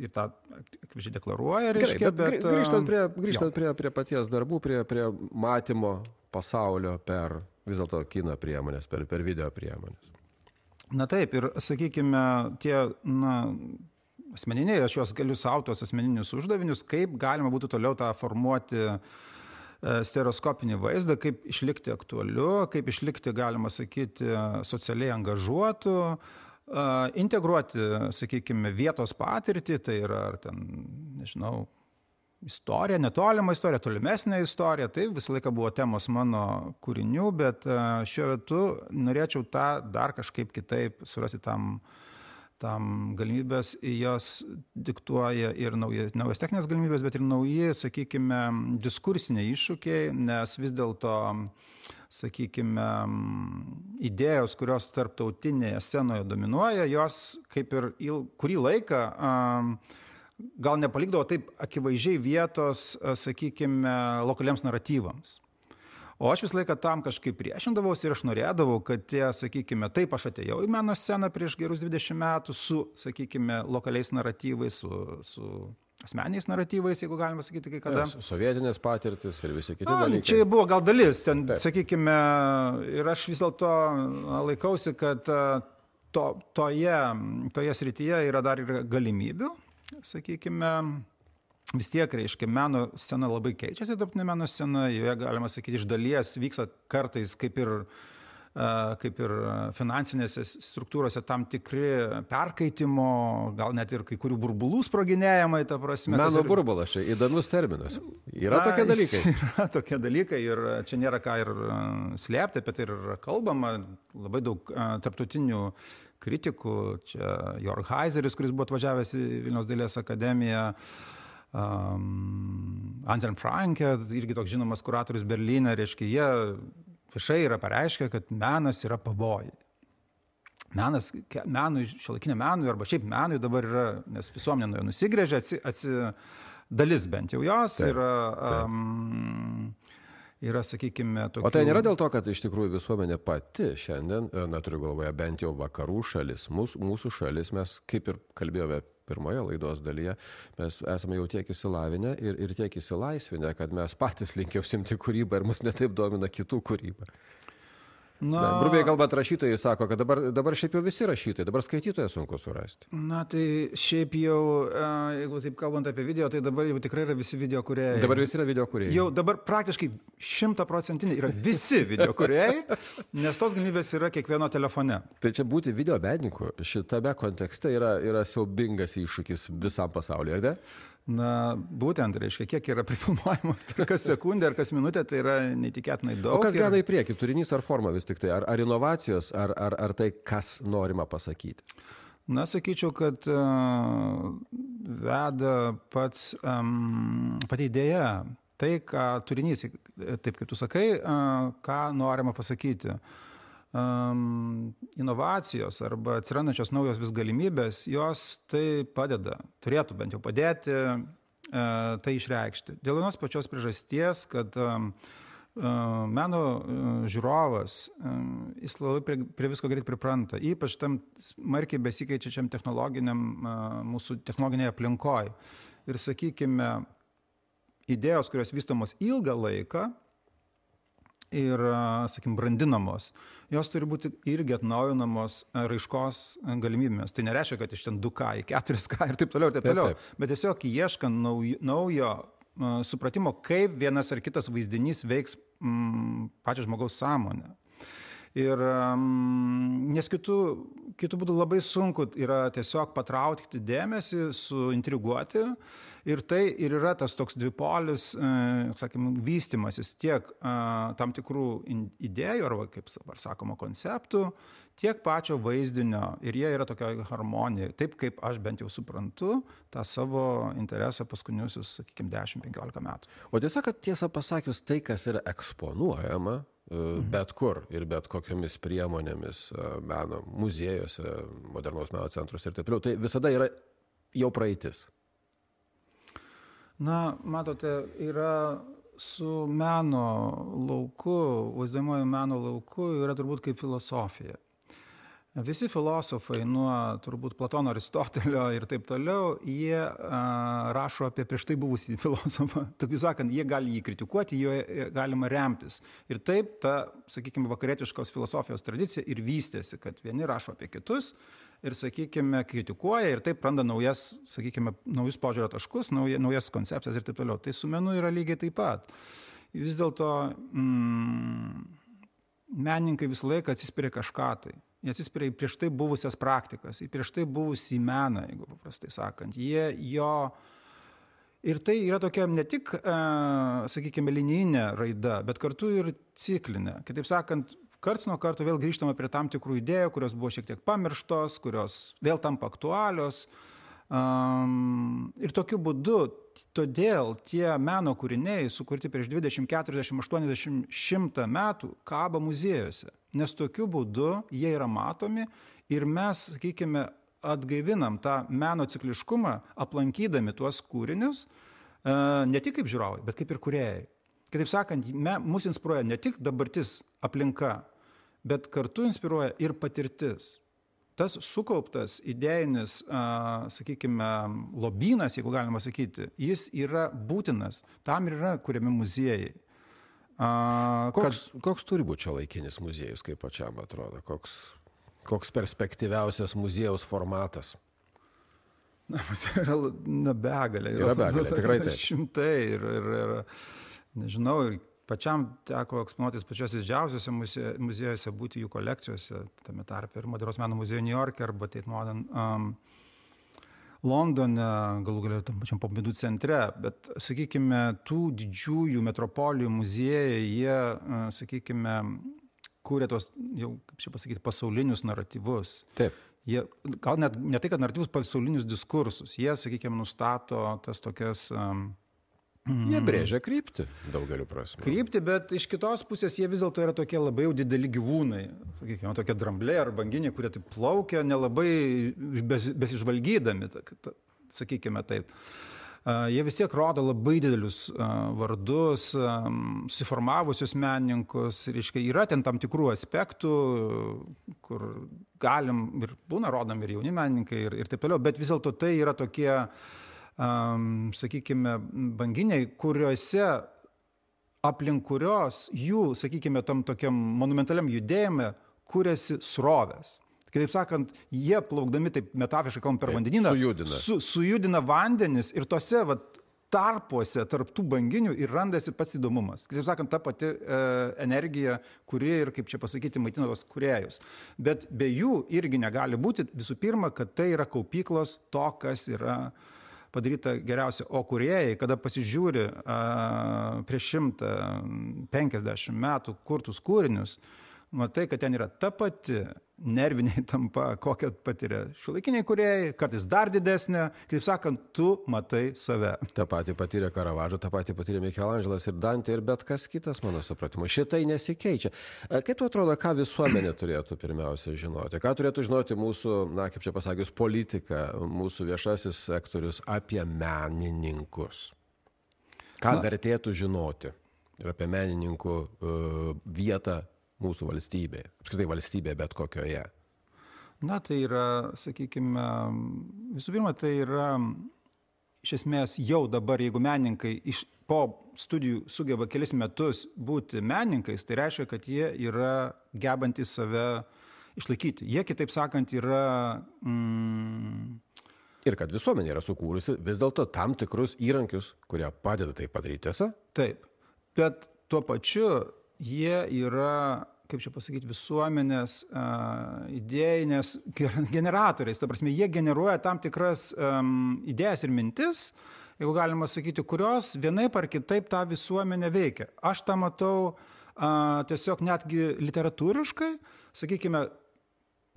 ir tą akivaizdžiai deklaruoja. Reiškia, Gerai, bet, bet grįžtant, prie, grįžtant prie, prie paties darbų, prie, prie matymo pasaulio per vis dėlto kino priemonės, per, per video priemonės. Na taip, ir sakykime, tie, na, asmeniniai, aš juos galiu savo tuos asmeninius uždavinius, kaip galima būtų toliau tą formuoti e, stereoskopinį vaizdą, kaip išlikti aktualiu, kaip išlikti, galima sakyti, socialiai angažuotu, e, integruoti, sakykime, vietos patirtį, tai yra, ar ten, nežinau, istorija, netolimą istoriją, tolimesnę istoriją, tai visą laiką buvo temos mano kūrinių, bet e, šiuo metu norėčiau tą dar kažkaip kitaip surasti tam uh, tam galimybės, jas diktuoja ir naujas, naujas techninės galimybės, bet ir nauji, sakykime, diskursiniai iššūkiai, nes vis dėlto, sakykime, idėjos, kurios tarptautinėje scenoje dominuoja, jos kaip ir il, kurį laiką gal nepalikdavo taip akivaizdžiai vietos, sakykime, lokaliams naratyvams. O aš visą laiką tam kažkaip priešindavausi ir aš norėdavau, kad tie, sakykime, taip aš atėjau į meno sceną prieš gerus 20 metų su, sakykime, lokaliais naratyvais, su, su asmeniais naratyvais, jeigu galima sakyti, kai kada. Sovietinės patirtis ir visi kiti A, dalykai. Čia buvo gal dalis, ten, Taip. sakykime, ir aš vis dėlto laikausi, kad to, toje, toje srityje yra dar ir galimybių, sakykime, vis tiek, reiškia, meno scena labai keičiasi, tarptautinė meno scena, joje galima sakyti, iš dalies vyksta kartais kaip ir kaip ir finansinėse struktūrose tam tikri perkaitimo, gal net ir kai kurių burbulų sproginėjimai, ta prasme. Meno ir... burbulas, čia įdomus terminas. Yra Na, tokie dalykai. Yra tokie dalykai ir čia nėra ką ir slėpti, apie tai ir kalbama, labai daug tarptautinių kritikų, čia Jorg Heiseris, kuris buvo atvažiavęs į Vilniaus dailės akademiją, uh, um, Anselm Franke, irgi toks žinomas kuratorius Berlyne, reiškia, jie viešai yra pareiškę, kad menas yra pavojai. Menas, menui, šiuolaikiniam menui arba šiaip menui dabar yra, nes visuomenė nuo jo nusigrėžė, atsi, atsi, dalis bent jau jos taip, yra. Um, yra, sakykime, tokių... O tai nėra dėl to, kad iš tikrųjų visuomenė pati šiandien, na turiu galvoje bent jau vakarų šalis, mūsų, mūsų šalis, mes kaip ir kalbėjome pirmoje laidos dalyje, mes esame jau tiek įsilavinę ir, ir tiek įsilaisvinę, kad mes patys linkiau simti kūrybą ir mus netaip domina kitų kūrybą. Na, grubiai kalbant, rašytojai sako, kad dabar, dabar šiaip jau visi rašytojai, dabar skaitytoją sunku surasti. Na, tai šiaip jau, jeigu taip kalbant apie video, tai dabar jau tikrai yra visi video kuriejai. Dabar visi yra video kuriejai. Jau dabar praktiškai šimtaprocentiniai yra visi video kuriejai, nes tos galimybės yra kiekvieno telefone. Tai čia būti video bedininku šitame kontekste yra, yra siaubingas iššūkis visam pasauliu, ar ne? Na, būtent, reiškia, kiek yra prifilmuojama kas sekundę ar kas minutę, tai yra neįtikėtinai daug. O kas ir... gada į priekį, turinys ar forma vis tik tai, ar, ar inovacijos, ar, ar, ar tai, kas norima pasakyti? Na, sakyčiau, kad uh, veda pats, um, pati idėja, tai, ką turinys, taip kaip tu sakai, uh, ką norima pasakyti. Uh, um, inovacijos arba atsirandančios naujos vis galimybės, jos tai padeda, turėtų bent jau padėti uh, tai išreikšti. Dėl vienos pačios priežasties, kad um, uh, meno uh, žiūrovas, um, jis labai prie, prie visko greit pripranta, ypač tam smarkiai besikeičiačiam technologiniam, uh, mūsų technologiniai aplinkoje. Ir sakykime, idėjos, kurios vystomos ilgą laiką, ir, sakykim, brandinamos, jos turi būti irgi atnaujinamos raiškos galimybėmis. Tai nereiškia, kad iš ten 2K į 4K ir taip toliau, ir taip toliau, bet tiesiog ieškant naujo, naujo supratimo, kaip vienas ar kitas vaizdinys veiks pačią žmogaus sąmonę. Ir um, nes kitų, kitų būdų labai sunku yra tiesiog patraukti dėmesį, suintriguoti. Ir tai ir yra tas toks dvipolis, e, sakykime, vystimasis tiek e, tam tikrų idėjų, arba kaip dabar sakoma, konceptų, tiek pačio vaizdinio. Ir jie yra tokioje harmonijoje. Taip kaip aš bent jau suprantu tą savo interesą paskutiniusius, sakykime, 10-15 metų. O tiesa, kad tiesą pasakius, tai, kas yra eksponuojama. Bet kur ir bet kokiamis priemonėmis meno muziejuose, modernaus meno centruose ir taip toliau. Tai visada yra jau praeitis. Na, matote, yra su meno lauku, vaizduojamojo meno lauku, yra turbūt kaip filosofija. Visi filosofai, nuo turbūt Platono, Aristotelio ir taip toliau, jie a, rašo apie prieš tai buvusį filosofą. Taip sakant, jie gali jį kritikuoti, jo galima remtis. Ir taip ta, sakykime, vakarietiškos filosofijos tradicija ir vystėsi, kad vieni rašo apie kitus ir, sakykime, kritikuoja ir taip randa naujas, sakykime, naujus požiūrio taškus, nauja, naujas koncepcijas ir taip toliau. Tai su menu yra lygiai taip pat. Vis dėlto mm, menininkai visą laiką atsispiria kažką tai Jie atsispiria į prieš tai buvusias praktikas, į prieš tai buvusį meną, jeigu paprastai sakant. Jie jo... Ir tai yra tokia ne tik, e, sakykime, linijinė raida, bet kartu ir ciklinė. Kitaip sakant, karts nuo karto vėl grįžtama prie tam tikrų idėjų, kurios buvo šiek tiek pamirštos, kurios vėl tampa aktualios. Um, ir tokiu būdu, todėl tie meno kūriniai, sukurti prieš 20, 40, 80, 100 metų, kaba muziejuose nes tokiu būdu jie yra matomi ir mes, sakykime, atgaivinam tą meno cikliškumą, aplankydami tuos kūrinius, e, ne tik kaip žiūrovai, bet kaip ir kuriejai. Kitaip sakant, mus inspiruoja ne tik dabartis aplinka, bet kartu inspiruoja ir patirtis. Tas sukauptas idėjinis, sakykime, lobynas, jeigu galima sakyti, jis yra būtinas. Tam ir yra kuriami muziejai. A, koks, kad... koks turi būti čia laikinis muziejus, kaip pačiam atrodo? Koks, koks perspektyviausias muziejaus formatas? Na, yra na, begalė. Yra, yra begalė, tikrai taip. Šimtai ir, ir, ir nežinau, ir pačiam teko eksponuotis pačiuose didžiausiuose muziejuose, būti jų kolekcijose, tame tarpe ir Moderos meno muziejuje New York arba Tate Modern. Um, Londone, galų galia tam pačiam Pompidou centre, bet, sakykime, tų didžiųjų metropolijų muziejai, jie, sakykime, kūrė tos, jau, kaip čia pasakyti, pasaulinius naratyvus. Taip. Jie, gal net ne tai, kad naratyvus pasaulinius diskursus, jie, sakykime, nustato tas tokias um, Jie brėžia kryptį daugeliu prasme. Kryptį, bet iš kitos pusės jie vis dėlto yra tokie labai jau dideli gyvūnai, sakykime, tokie drambliai ar banginiai, kurie taip plaukia, nelabai bes, besižvalgydami, sakykime taip. Jie vis tiek rodo labai didelius vardus, susiformavusius menininkus, reiškia, yra ten tam tikrų aspektų, kur galim ir būna rodom ir jauni menininkai ir, ir taip toliau, bet vis dėlto tai yra tokie uh, um, sakykime, banginiai, kuriuose aplink kurios jų, sakykime, tam tokiam monumentaliam judėjime kūrėsi srovės. Kitaip sakant, jie plaukdami, taip metaforiškai kalbant, per taip, vandenyną, sujudina. Su, sujudina vandenis ir tose vat, tarpuose tarp tų banginių ir randasi pats įdomumas. Kitaip sakant, ta pati e, energija, kuri ir, kaip čia pasakyti, maitina tos kuriejus. Bet be jų irgi negali būti visų pirma, kad tai yra kaupyklos to, kas yra uh, padaryta geriausia. O kuriejai, kada pasižiūri a, prieš 150 metų kurtus kūrinius, matai, kad ten yra ta pati nerviniai tampa, kokią patiria šiuolaikiniai kuriejai, kartais dar didesnė, kaip sakant, tu matai save. Ta pati patyrė Karavažo, ta pati patyrė Michelangelas ir Dantė ir bet kas kitas, mano supratimu. Šitai nesikeičia. Kaip tu atrodo, ką visuomenė turėtų pirmiausia žinoti? Ką turėtų žinoti mūsų, na, kaip čia pasakius, politika, mūsų viešasis sektorius apie menininkus? Ką na, vertėtų žinoti ir apie menininkų uh, vietą mūsų valstybėje, apskritai valstybėje bet kokioje? Na, tai yra, sakykime, visų pirma, tai yra iš esmės jau dabar, jeigu menininkai iš, po studijų sugeba kelis metus būti menininkais, tai reiškia, kad jie yra gebantys save išlaikyti. Jie, kitaip sakant, yra... Mm, Ir kad visuomenė yra sukūrusi vis dėlto tam tikrus įrankius, kurie padeda tai padaryti, tiesa? Taip. Bet tuo pačiu jie yra kaip čia pasakyti, visuomenės idėjinės generatoriais. Ta prasme, jie generuoja tam tikras idėjas ir mintis, jeigu galima sakyti, kurios vienaip ar kitaip tą visuomenę veikia. Aš tą matau tiesiog netgi literatūriškai, sakykime,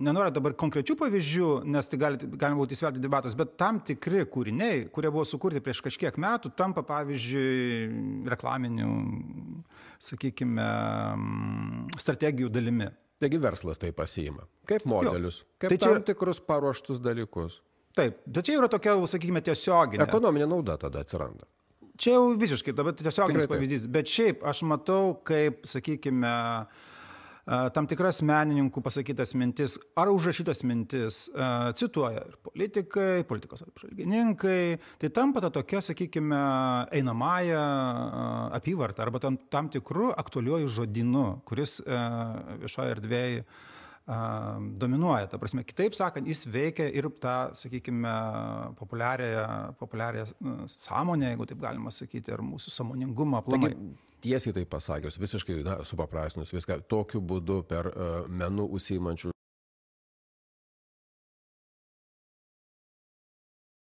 nenoriu dabar konkrečių pavyzdžių, nes tai gali, galima būti įsvelti debatus, bet tam tikri kūriniai, kurie buvo sukurti prieš kažkiek metų, tampa pavyzdžiui reklaminių, sakykime, strategijų dalimi. Taigi verslas tai pasiima. Kaip modelius, kaip tai tam čia... tikrus paruoštus dalykus. Taip, bet čia yra tokia, sakykime, tiesioginė. Ekonominė nauda tada atsiranda. Čia jau visiškai, dabar tiesioginis pavyzdys. Bet šiaip aš matau, kaip, sakykime, tam tikras menininkų pasakytas mintis ar užrašytas mintis cituoja ir politikai, politikos apžvalgininkai, tai tampa ta tokia, sakykime, einamąją apyvartą arba tam, tam tikrų aktualiuoju žodinu, kuris viešoje erdvėje dominuoja. Ta prasme, kitaip sakant, jis veikia ir tą, sakykime, populiarią sąmonę, jeigu taip galima sakyti, ar mūsų samoningumą aplamai. Tiesiai tai pasakius, visiškai na, supaprastinus viską, tokiu būdu per uh, menų užsiimančių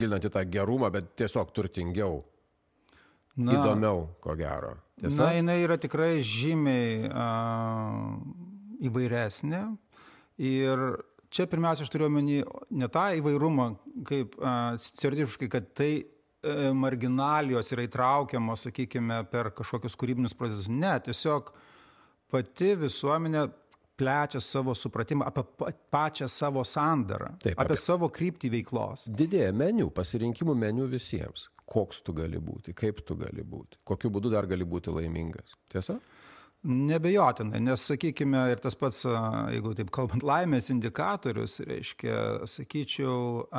gilinant į tą gerumą, bet tiesiog turtingiau, na, įdomiau, ko gero. Tiesa? Na, jinai yra tikrai žymiai uh, įvairesnė, Ir čia pirmiausia, aš turiu omeny ne tą įvairumą, kaip stereotipiškai, kad tai e, marginalijos yra įtraukiamos, sakykime, per kažkokius kūrybinius procesus. Ne, tiesiog pati visuomenė plečia savo supratimą apie pačią savo sandarą, Taip, apie, apie savo kryptį veiklos. Didėja meniu, pasirinkimų meniu visiems. Koks tu gali būti, kaip tu gali būti, kokiu būdu dar gali būti laimingas. Tiesa? Nebejotinai, nes, sakykime, ir tas pats, jeigu taip kalbant, laimės indikatorius, reiškia, sakyčiau,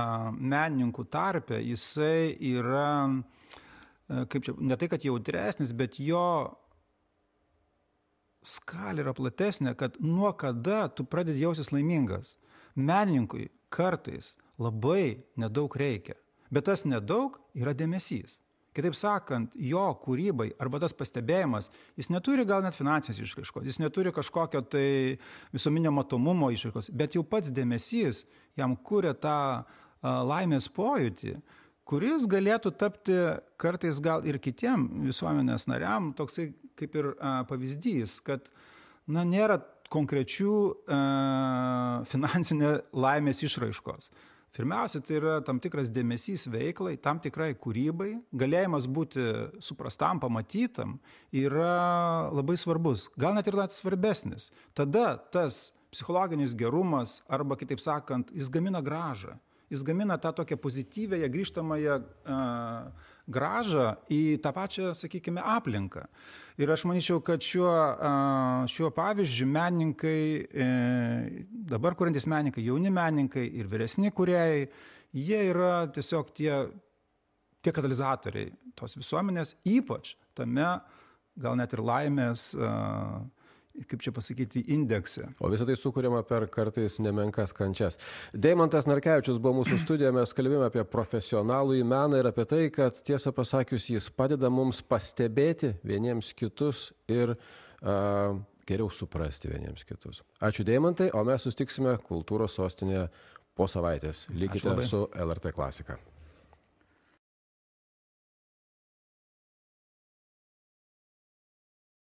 menininkų tarpe, jisai yra, kaip čia, ne tai, kad jautresnis, bet jo skalė yra platesnė, kad nuo kada tu pradedi jausis laimingas. Menininkui kartais labai nedaug reikia, bet tas nedaug yra dėmesys. Kitaip sakant, jo kūrybai arba tas pastebėjimas, jis neturi gal net finansinės išraiškos, jis neturi kažkokio tai visuomenio matomumo išraiškos, bet jau pats dėmesys jam kūrė tą laimės pojūtį, kuris galėtų tapti kartais gal ir kitiem visuomenės nariam toksai kaip ir pavyzdys, kad na, nėra konkrečių e, finansinė laimės išraiškos. Pirmiausia, tai yra tam tikras dėmesys veiklai, tam tikrai kūrybai, galėjimas būti suprastam, pamatytam yra labai svarbus, gal net ir net svarbesnis. Tada tas psichologinis gerumas, arba kitaip sakant, jis gamina gražą jis gamina tą tokią pozityvėją grįžtamąją gražą į tą pačią, sakykime, aplinką. Ir aš manyčiau, kad šiuo, šiuo pavyzdžiu menininkai, e, dabar kuriantis menininkai, jauni menininkai ir vyresni kuriejai, jie yra tiesiog tie, tie katalizatoriai tos visuomenės, ypač tame gal net ir laimės uh, kaip čia pasakyti, indeksą. O visą tai sukūrėma per kartais nemenkas kančias. Deimantas Narkevičius buvo mūsų studijoje, mes kalbėjome apie profesionalų į meną ir apie tai, kad tiesą pasakius jis padeda mums pastebėti vieniems kitus ir uh, geriau suprasti vieniems kitus. Ačiū Deimantai, o mes sustiksime kultūros sostinėje po savaitės. Likite su LRT klasika.